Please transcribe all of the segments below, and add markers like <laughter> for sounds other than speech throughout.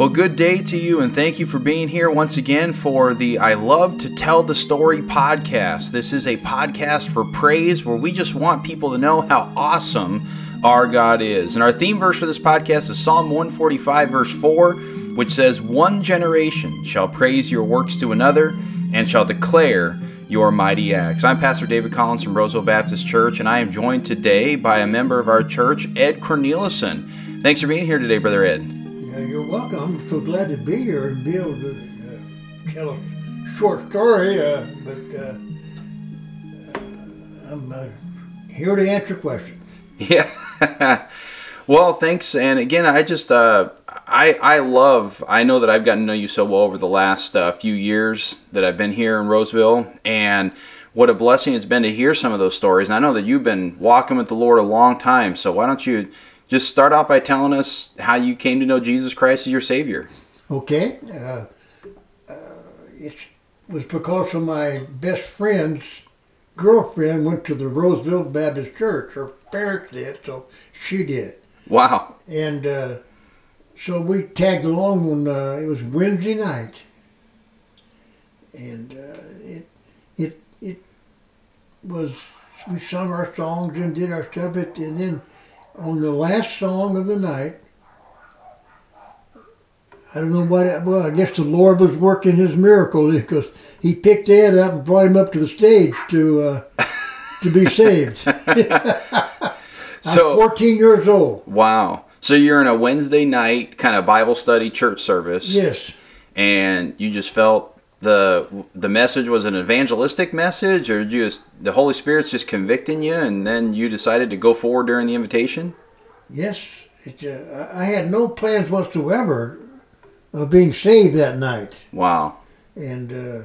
Well, good day to you, and thank you for being here once again for the I Love to Tell the Story podcast. This is a podcast for praise where we just want people to know how awesome our God is. And our theme verse for this podcast is Psalm 145, verse 4, which says, One generation shall praise your works to another and shall declare your mighty acts. I'm Pastor David Collins from Roseville Baptist Church, and I am joined today by a member of our church, Ed Cornelison. Thanks for being here today, Brother Ed. You're welcome. I'm so glad to be here and be able to uh, tell a short story, uh, but uh, uh I'm here to answer questions. <laughs> Yeah. well, thanks. And again, I just I I love. I know that I've gotten to know you so well over the last few years that I've been here in Roseville, and what a blessing it's been to hear some of those stories. And I know that you've been walking with the Lord a long time. So why don't you just start out by telling us how you came to know Jesus Christ as your Savior? Okay. Uh, uh, it was because of my best friend's girlfriend went to the Roseville Baptist Church. Her parents did, so she did. Wow. And uh, so we tagged along on, uh, it was Wednesday night. And uh, it, it, it was, we sung our songs and did our stuff, and then on the last song of the night, I don't know what, it, well, I guess the Lord was working his miracle because he picked Ed up and brought him up to the stage to, uh, to be <laughs> saved. <laughs> so, I'm 14 years old. Wow. So you're in a Wednesday night kind of Bible study church service. Yes. And you just felt the the message was an evangelistic message, or just the Holy Spirit's just convicting you, and then you decided to go forward during the invitation. Yes, it, uh, I had no plans whatsoever of being saved that night. Wow. And uh,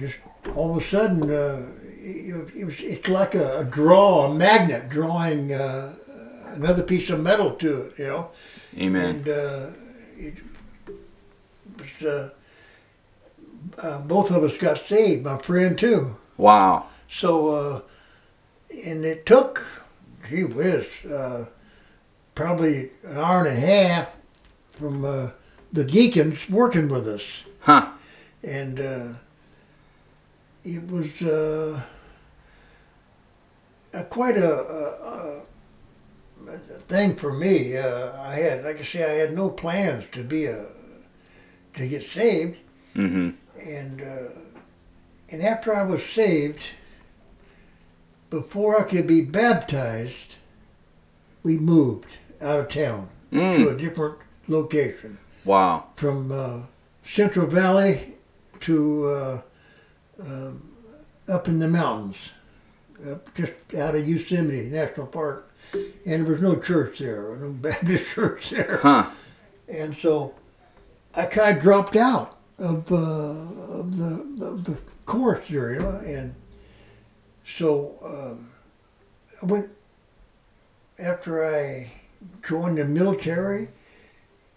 just all of a sudden, uh, it, it, was it's like a, a, draw, a magnet drawing uh, another piece of metal to it, you know. Amen. And uh, it was, uh, uh, both of us got saved, my friend too. Wow. So, uh, and it took, gee whiz, uh, probably an hour and a half from uh, the deacons working with us. Huh. And it was a, quite a, a, thing for me. Uh, I had, like I say, I had no plans to be a to get saved. Mm-hmm. And uh, and after I was saved, before I could be baptized, we moved out of town mm. to a different location. Wow! From uh, Central Valley to uh, um, up in the mountains, up just out of Yosemite National Park and there was no church there, no <laughs> Baptist church there. Huh. And so I kind of dropped out of, uh, of, the, of the course know, and so um, I went after I joined the military,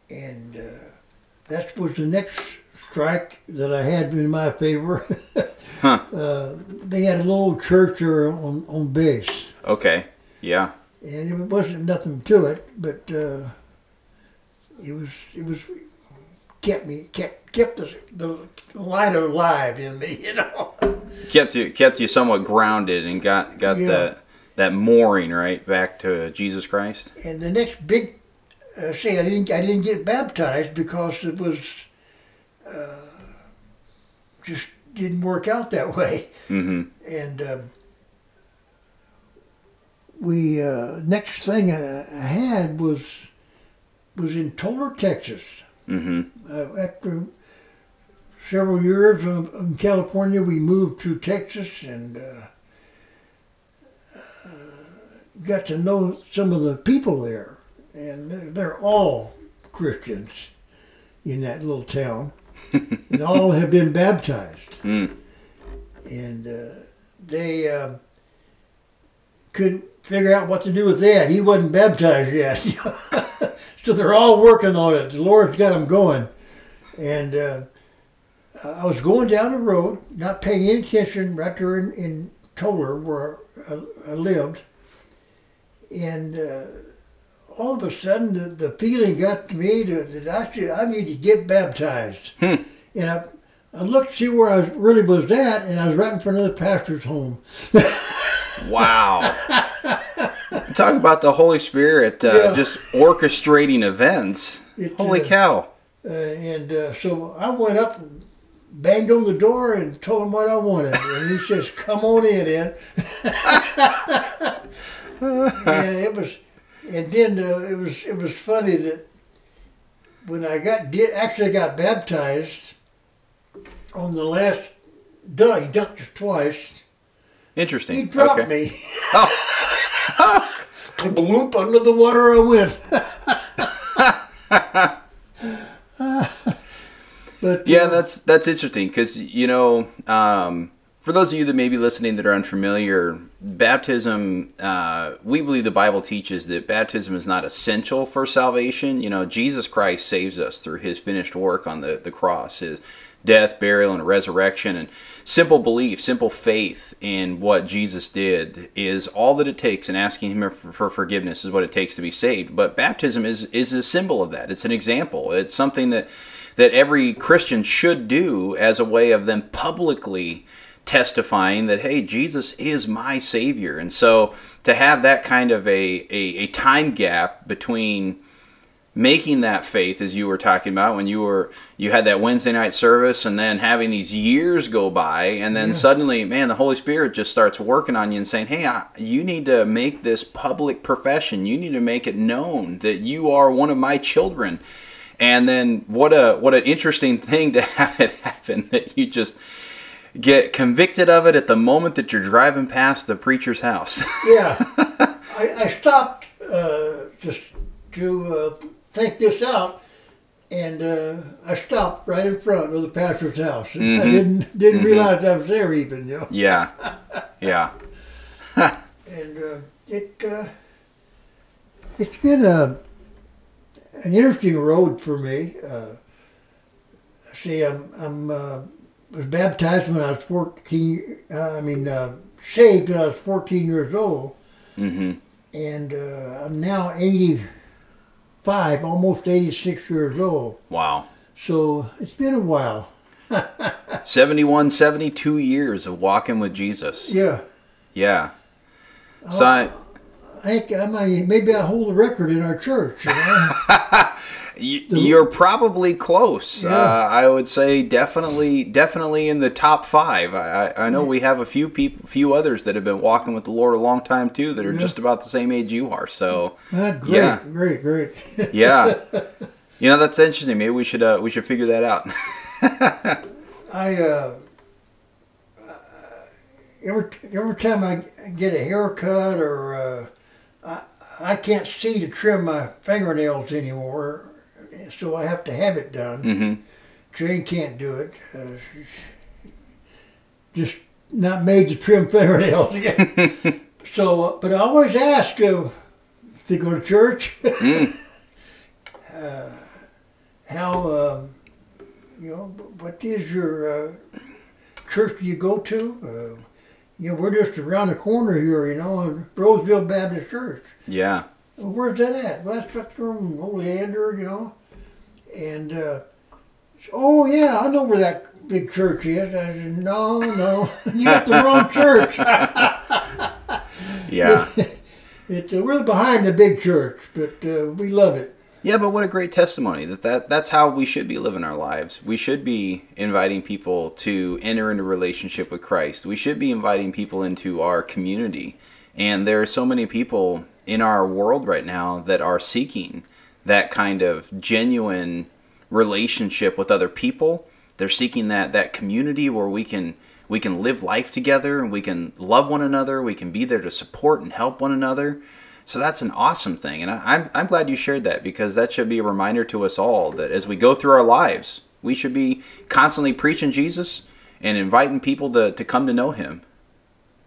and uh, that was the next strike that I had in my favor. <laughs> huh. Uh, they had a little church there on, on base. Okay. Yeah and it wasn't nothing to it, but uh, it was it was kept me kept kept the, the light alive in me, you know. Kept you kept you somewhat grounded and got got yeah. that that mooring right back to Jesus Christ. And the next big uh, say I didn't I didn't get baptized because it was uh, just didn't work out that way. Mm-hmm. And um, we uh, next thing I, had was was in Tolar, Texas. Mm-hmm. Uh, after several years of, in California, we moved to Texas and uh, uh, got to know some of the people there, and they're, they're all Christians in that little town, <laughs> and all have been baptized, mm. and uh, they uh, couldn't figure out what to do with that. He wasn't baptized yet. <laughs> so they're all working on it. The Lord's got them going. And uh, I was going down the road, not paying any attention right there in, in Tolar where I, I lived. And uh, all of a sudden the, the feeling got to me to, that I should I need to get baptized. Hmm. And I, I looked to see where I was, really was at, and I was right in front of the pastor's home. <laughs> Wow. <laughs> Talk about the Holy Spirit uh, Yeah. just orchestrating events. It, Holy uh, cow. Uh, and uh, so I went up banged on the door and told him what I wanted. And he says, <laughs> come on in, Ed. <laughs> and it was, and then uh, it was it was funny that when I got did actually got baptized on the last dunk, he dunked us twice. Interesting. He dropped okay. me. Oh. <laughs> Bloop under the water I went. <laughs> but Yeah, uh, that's that's interesting because you know, um, for those of you that may be listening that are unfamiliar, baptism. Uh, we believe the Bible teaches that baptism is not essential for salvation. You know, Jesus Christ saves us through His finished work on the the cross, His death, burial, and resurrection, and simple belief, simple faith in what Jesus did is all that it takes, and asking Him for, for forgiveness is what it takes to be saved. But baptism is is a symbol of that. It's an example. It's something that that every Christian should do as a way of them publicly testifying that hey jesus is my savior and so to have that kind of a, a, a time gap between making that faith as you were talking about when you were you had that wednesday night service and then having these years go by and then suddenly man the holy spirit just starts working on you and saying hey I, you need to make this public profession. You need to make it known that you are one of my children. And then what a what an interesting thing to <laughs> have it happen that you just get convicted of it at the moment that you're driving past the preacher's house. <laughs> yeah, I, I stopped uh, just to uh, think this out, and uh, I stopped right in front of the pastor's house. And <laughs> I didn't didn't Mhm. realize I was there even, you know. yeah, <laughs> yeah, And uh, it uh, it's been a an interesting road for me. Uh, see, I'm I'm uh, was baptized when I was fourteen. Uh, I mean, uh, saved when I was fourteen years old. hmm and uh, I'm now 85, almost 86 years old. wow. So it's been a while. <laughs> 71, 72 years of walking with Jesus. Yeah, Yeah. Oh, so I, I think I might, maybe I hold the record in our church. You know? <laughs> you're probably close. Yeah. Uh, I would say definitely, definitely in the top five. I, I know we have a few people, few others that have been walking with the Lord a long time too, that are Yeah. just about the same age you are. So Ah, great, Yeah. great, great. <laughs> yeah, <laughs> you know that's interesting. Maybe we should uh, we should figure that out. <laughs> I uh, every every time I get a haircut or uh, I I can't see to trim my fingernails anymore, so I have to have it done. hmm Jane can't do it. Uh, she's just not made to trim fingernails <laughs> so, uh, but I always ask uh, if they go to church, <laughs> Mm. uh, how, um, you know, what is your uh, church do you go to? Uh, you know, we're just around the corner here, you know, Roseville Baptist Church. Yeah. Well, where's that at? Well, that's from Oleander, you know. And, uh, oh, yeah, I know where that big church is. I said, no, no, <laughs> you got the wrong church. Yeah. <laughs> It's, uh, we're behind the big church, but uh, we love it. Yeah, but what a great testimony that, that that's how we should be living our lives. We should be inviting people to enter into relationship with Christ. We should be inviting people into our community. And there are so many people in our world right now that are seeking that kind of genuine relationship with other people. They're seeking that that community where we can we can live life together and we can love one another. We can be there to support and help one another. So that's an awesome thing, and I, I'm I'm glad you shared that because that should be a reminder to us all that as we go through our lives, we should be constantly preaching Jesus and inviting people to, to come to know Him.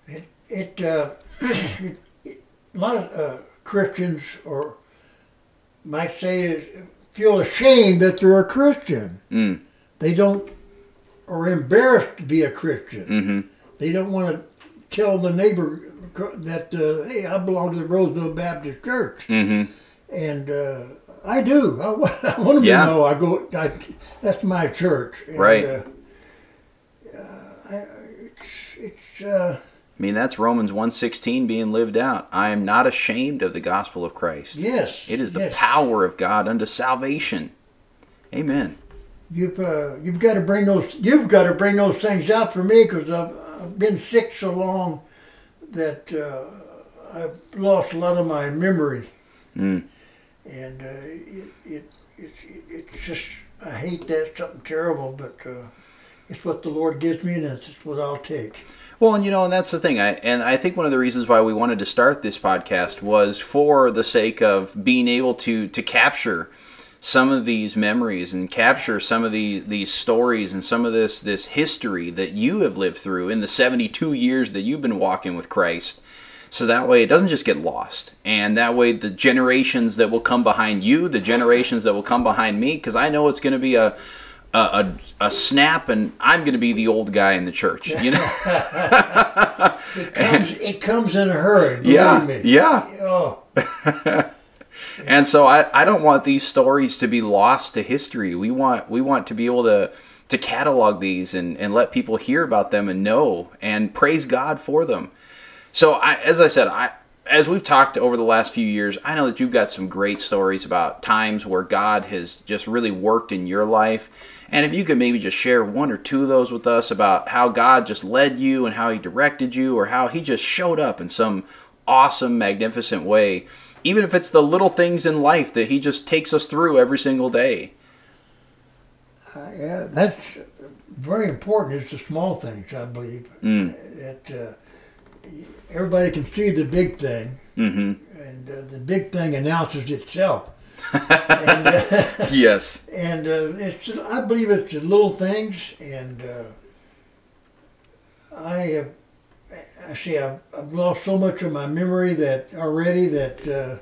It, it, uh, it, <clears throat> it a lot of uh, Christians, or might say, feel ashamed that they're a Christian. Mm. They don't, or embarrassed to be a Christian. Mm-hmm. They don't want to tell the neighbor that, uh, hey, I belong to the Roseville Baptist Church. Mm-hmm. And uh, I do. <laughs> I, I want them Yeah. to know I go. I, that's my church. And, Right. Uh, uh, I, it's it's. I mean, that's Romans 1:16 being lived out. I am not ashamed of the gospel of Christ. yes. It is the yes. power of God unto salvation. Amen. You've uh, you've got to bring those you've got to bring those things out for me because I've, I've been sick so long that uh, I've lost a lot of my memory, Mm. and uh, it, it, it it's just I hate that something terrible, but uh, it's what the Lord gives me, and it's what I'll take. Well, and you know, and that's the thing. I and I think one of the reasons why we wanted to start this podcast was for the sake of being able to to capture some of these memories and capture some of these these stories and some of this this history that you have lived through in the 72 years that you've been walking with Christ. So that way it doesn't just get lost. And that way the generations that will come behind you, the generations that will come behind me cuz I know it's going to be a a, a, a snap and I'm going to be the old guy in the church, <laughs> you know. It comes it comes in a hurry. Believe Yeah, me. yeah. Oh, <laughs> And so I, I don't want these stories to be lost to history. We want we want to be able to to catalog these and, and let people hear about them and know and praise God for them. So I as I said, I as we've talked over the last few years, I know that you've got some great stories about times where God has just really worked in your life. And if you could maybe just share one or two of those with us about how God just led you and how he directed you or how he just showed up in some awesome, magnificent way, even if it's the little things in life that he just takes us through every single day. uh, yeah, that's very important. It's the small things, I believe. Mm. That uh, everybody can see the big thing, Mm-hmm. and uh, the big thing announces itself. <laughs> and uh, Yes. and uh, it's I believe it's the little things, and uh, I have I see I've, I've lost so much of my memory that already that uh,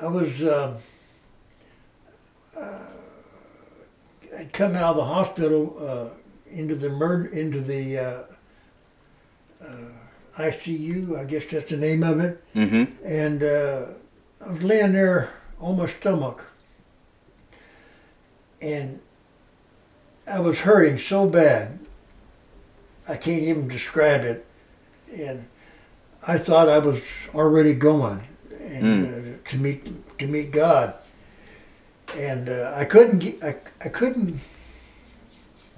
I was um, uh, I'd come out of the hospital uh, into the mer- into the uh, uh, ICU, I guess that's the name of it. Mm-hmm. and uh, I was laying there on my stomach, and I was hurting so bad, I can't even describe it, and I thought I was already going and uh, to meet to meet God, and uh, I couldn't get I, I couldn't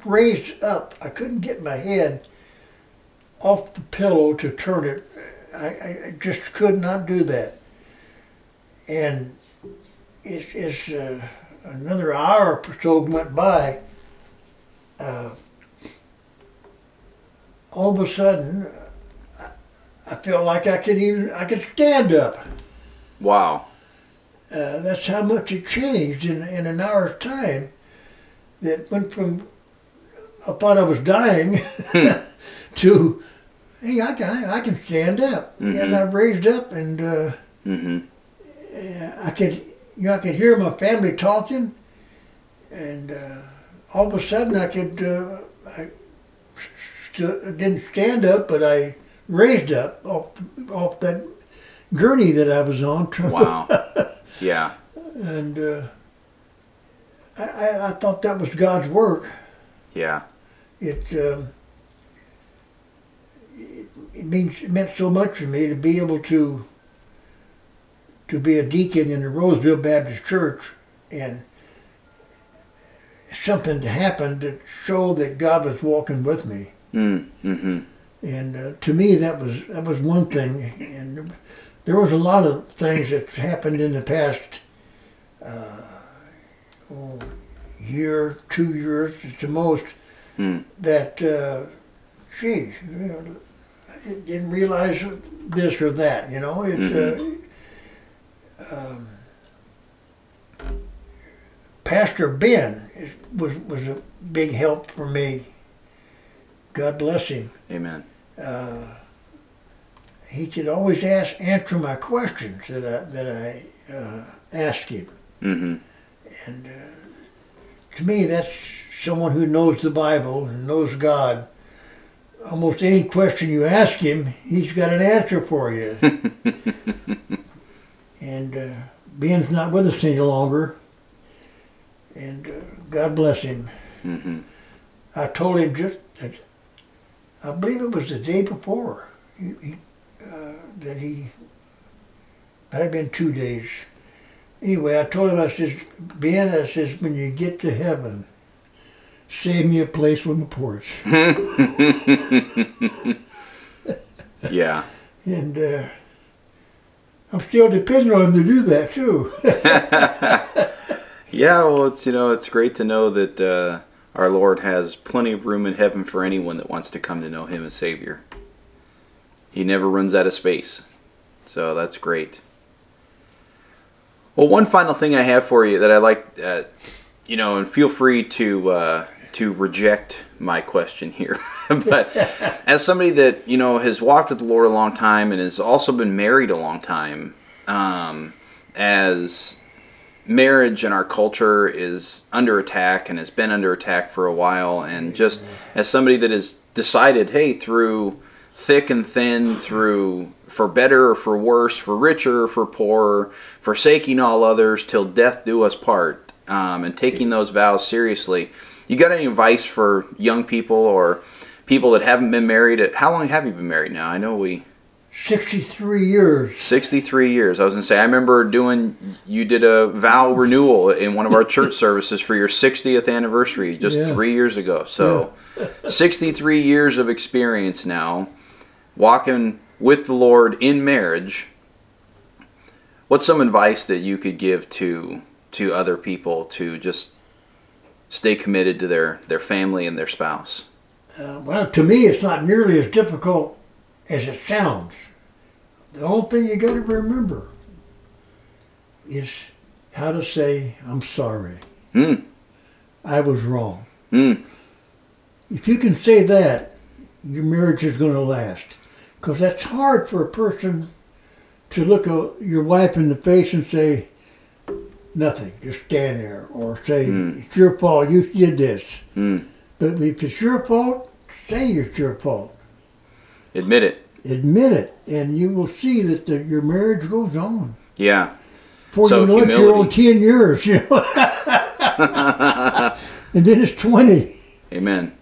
raise up, I couldn't get my head off the pillow to turn it. I, I just could not do that. And it's, it's uh, another hour or so went by. Uh, all of a sudden, I, I felt like I could even I could stand up. Wow. Uh, that's how much it changed in, in an hour's time. That went from I thought I was dying <laughs> to hey I can I can stand up Mhm. and I raised up and uh, Mm-hmm. I could you know I could hear my family talking and uh, all of a sudden I could uh, I st- didn't stand up but I raised up off off that gurney that I was on <laughs> Wow. Yeah. and uh, I, I, I thought that was God's work. Yeah. It, um, it means it meant so much to me to be able to to be a deacon in the Roseville Baptist Church and something happened to show that God was walking with me. Mm. Mm-hmm. And uh, to me, that was that was one thing. And there was a lot of things that happened in the past uh, oh, year, two years at the most, Mm. that, uh, geez, you know, didn't realize this or that. You know, it's. Uh, um, Pastor Ben was was a big help for me. God bless him Amen. uh, he could always ask answer my questions that I that I uh, asked him, Mm-hmm. and uh, to me that's someone who knows the Bible and knows God. Almost any question you ask him, he's got an answer for you. <laughs> and uh, Ben's not with us any longer. And uh, God bless him. hmm I told him just that. I believe it was the day before he, he, uh, that he. Might have been two days. Anyway, I told him I says, Ben, I says, when you get to heaven, save me a place on the porch. <laughs> yeah. And uh, I'm still depending on him to do that too. <laughs> Yeah, well, it's you know it's great to know that uh, our Lord has plenty of room in heaven for anyone that wants to come to know Him as Savior. He never runs out of space, so that's great. Well, one final thing I have for you that I like, uh, you know, and feel free to uh, to reject my question here, <laughs> but as somebody that you know has walked with the Lord a long time and has also been married a long time, um, as marriage in our culture is under attack and has been under attack for a while and just as somebody that has decided hey through thick and thin through for better or for worse for richer or for poorer forsaking all others till death do us part um, and taking those vows seriously you got any advice for young people or people that haven't been married how long have you been married now i know we 63 years. 63 years. I was going to say, I remember doing, you did a vow renewal in one of our church <laughs> services for your 60th anniversary just Yeah. three years ago. So, <laughs> <laughs> 63 years of experience now, walking with the Lord in marriage. What's some advice that you could give to to other people to just stay committed to their, their family and their spouse? Uh, well, to me, it's not nearly as difficult as it sounds. The only thing you got to remember is how to say, I'm sorry. Mm. I was wrong. Mm. If you can say that, your marriage is going to last. Because that's hard for a person to look a, your wife in the face and say, nothing, just stand there. Or say, Mm. it's your fault, you did this. Mm. But if it's your fault, say it's your fault. Admit it. Admit it, and you will see that the, your marriage goes on. Yeah. Before So you know it, you're on 10 years, you know. <laughs> and then it's 20. Amen.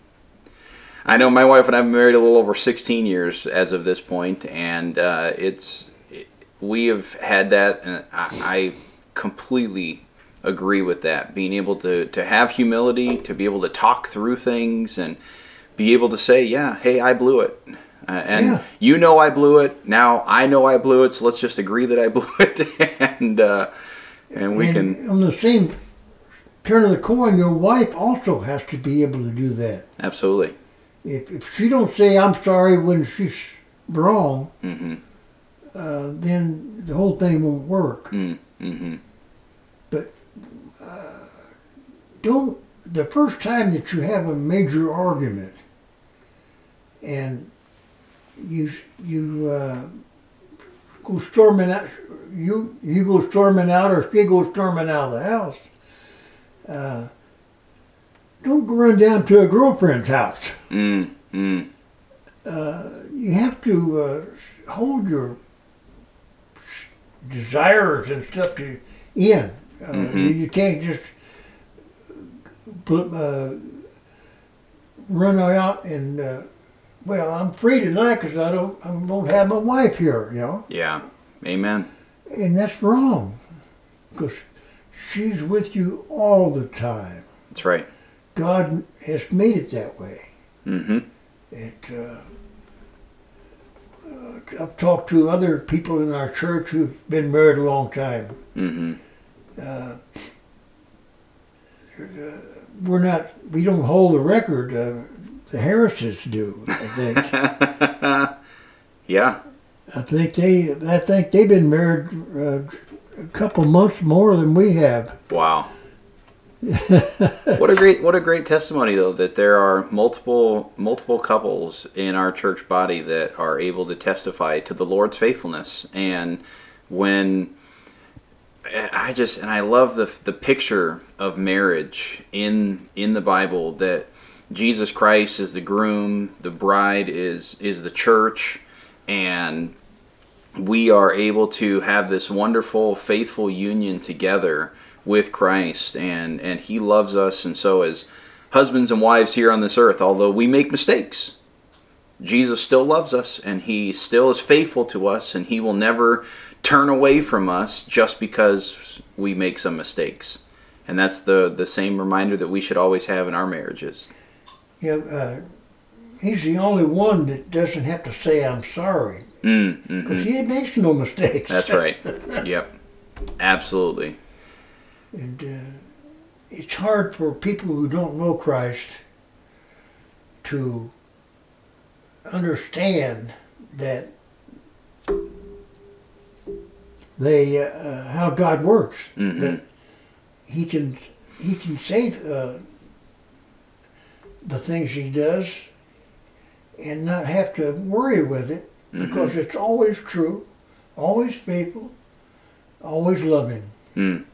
I know my wife and I have been married a little over 16 years as of this point, and uh, it's it, we have had that, and I, I completely agree with that. Being able to to have humility, to be able to talk through things, and be able to say, "Yeah, hey, I blew it." Uh, and Yeah. you know I blew it. Now I know I blew it. So let's just agree that I <laughs> blew it, and uh, and we and can on the same turn of the coin, your wife also has to be able to do that. absolutely. If, if she don't say I'm sorry when she's wrong, hmm uh, then the whole thing won't work. hmm Don't the first time that you have a major argument and you you uh, go storming out, you you go storming out, or she goes storming out of the house. Uh, don't go run down to a girlfriend's house. Mm, mm, Uh, you have to uh, hold your desires and stuff to in. Uh, Mhm. you, you can't just uh, run out and uh, well, I'm free tonight because I don't I don't have my wife here, you know, yeah. Amen. and that's wrong because she's with you all the time. That's right. God has made it that way. Mm-hmm. It, uh, uh, I've talked to other people in our church who've been married a long time. hmm Uh, uh, we're not, we don't hold the record. Uh, the Harrises do, I think. <laughs> yeah. I think they, I think they've been married uh, a couple months more than we have. Wow. <laughs> what a great what a great testimony though that there are multiple multiple couples in our church body that are able to testify to the Lord's faithfulness and when I just and I love the the picture of marriage in in the Bible that Jesus Christ is the groom, the bride is is the church and we are able to have this wonderful, faithful union together with Christ, and and He loves us, and so as husbands and wives here on this earth, although we make mistakes, Jesus still loves us, and He still is faithful to us, and He will never turn away from us just because we make some mistakes. And that's the the same reminder that we should always have in our marriages. Yeah, uh, he's the only one that doesn't have to say I'm sorry Mm, because hmm he makes no mistakes. That's right. <laughs> yep. Absolutely. And uh, it's hard for people who don't know Christ to understand that they uh, how God works. Mhm. That He can He can say uh, the things He does and not have to worry with it because Mhm. it's always true, always faithful, always loving. Mm.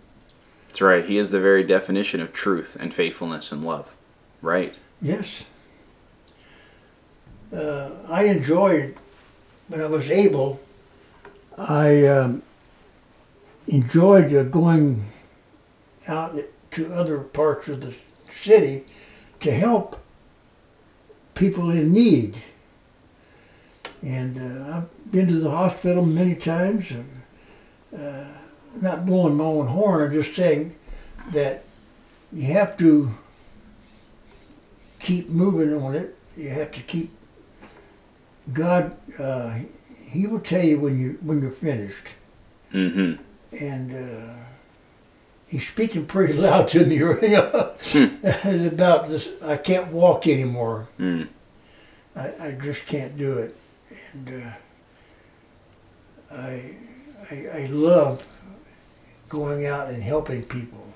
That's right. He is the very definition of truth and faithfulness and love. Right. Yes. Uh, I enjoyed when I was able. I um, enjoyed uh, going out to other parts of the city to help people in need. And uh, I've been to the hospital many times. And, uh, not blowing my own horn, I'm just saying that you have to keep moving on it. You have to keep God. Uh, he will tell you when you when you're finished, Mm-hmm. And uh, he's speaking pretty <laughs> loud to me right now <laughs> about this. I can't walk anymore. Mm. I, I just can't do it, and uh, I, I I love going out and helping people.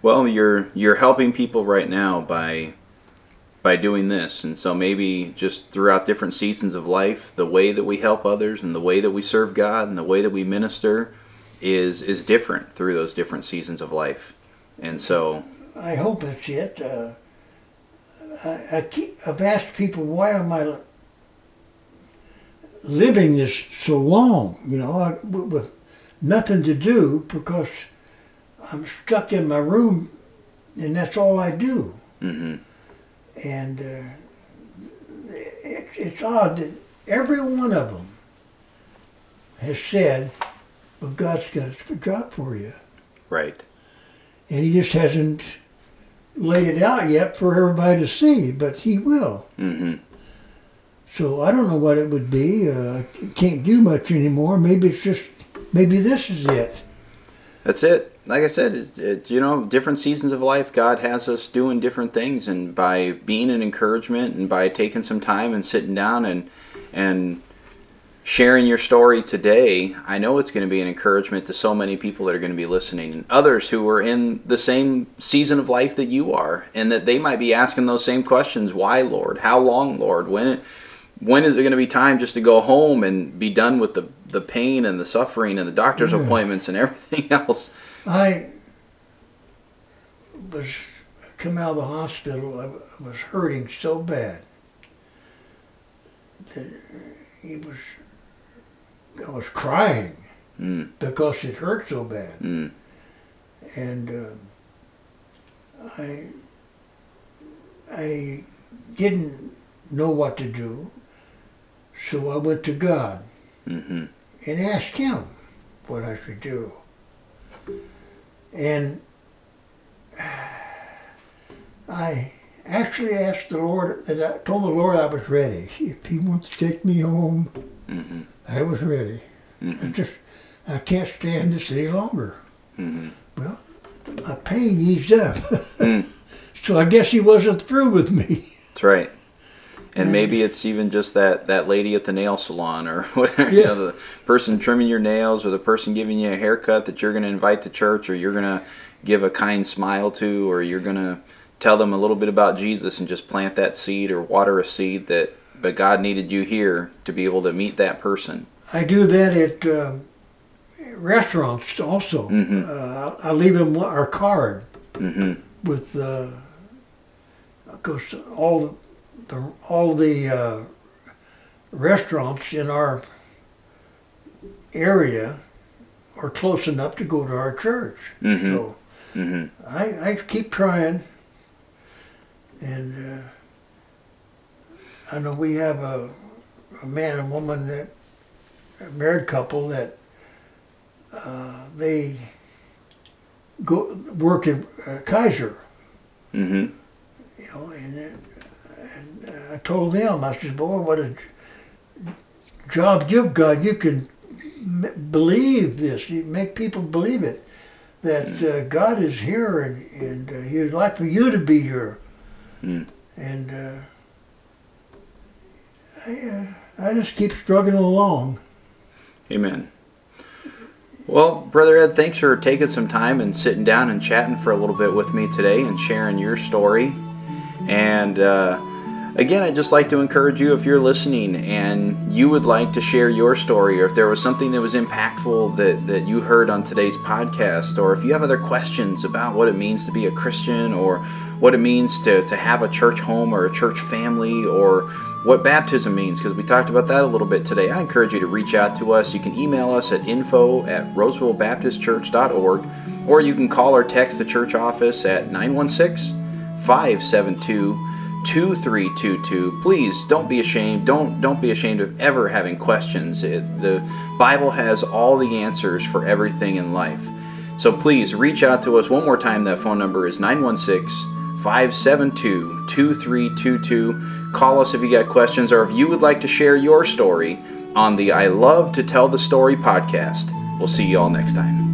Well, you're you're helping people right now by by doing this, and so maybe just throughout different seasons of life, the way that we help others and the way that we serve God and the way that we minister is is different through those different seasons of life. And so, I hope that's it. Uh, I, I've asked people, why am I living this so long? You know, I, with, with nothing to do because I'm stuck in my room, and that's all I do. hmm And uh, it, it's odd that every one of them has said, "Well, God's got a job for you." right. and he just hasn't laid it out yet for everybody to see, but he will. hmm So I don't know what it would be. Uh, I can't do much anymore. Maybe it's just, maybe this is it. That's it. Like I said, it, it, you know, different seasons of life, God has us doing different things, and by being an encouragement, and by taking some time and sitting down and and sharing your story today, I know it's going to be an encouragement to so many people that are going to be listening, and others who are in the same season of life that you are, and that they might be asking those same questions: Why, Lord? How long, Lord? When? When is it going to be time just to go home and be done with the the pain and the suffering and the doctor's Yeah. appointments and everything <laughs> else? I was come out of the hospital. I was hurting so bad that it was. I was crying Mm, because it hurt so bad. mm, and uh, I I didn't know what to do, so I went to God hmm and asked Him what I should do. And I actually asked the Lord, and I told the Lord I was ready. If He wants to take me home, hmm I was ready. I hmm just I can't stand this any longer. hmm My pain eased up. Mm. <laughs> So I guess he wasn't through with me. That's right. And maybe it's even just that, that lady at the nail salon or <laughs> whatever, you know, the person trimming your nails or the person giving you a haircut that you're going to invite to church or you're going to give a kind smile to or you're going to tell them a little bit about Jesus and just plant that seed or water a seed that but God needed you here to be able to meet that person. I do that at um, restaurants also. Mhm. Uh, I leave them our card hmm with, uh, of course, all the all the uh, restaurants in our area are close enough to go to our church. Mhm. So hmm I, I keep trying, and uh, I know we have a, a man and woman that a married couple that uh, they go work at uh, Kaiser, hmm you know, and, I told them I said, boy, what a job you've got. You can m- believe this. You make people believe it. That uh, God is here and, and uh, He would like for you to be here. Mm. And uh, I, uh, I just keep struggling along. Amen. Well, Brother Ed, thanks for taking some time and sitting down and chatting for a little bit with me today and sharing your story. And uh, again, I'd just like to encourage you if you're listening and you would like to share your story, or if there was something that was impactful that, that you heard on today's podcast, or if you have other questions about what it means to be a Christian, or what it means to, to have a church home or a church family, or what baptism means, because we talked about that a little bit today. I encourage you to reach out to us. You can email us at info at rosevillebaptistchurch.org, or you can call or text the church office at 916 572 2322 please don't be ashamed don't don't be ashamed of ever having questions. It, the bible has all the answers for everything in life. So please reach out to us one more time. That phone number is 916 572 2322 call us if you got questions or if you would like to share your story on the i love to tell the story podcast. We'll see you all next time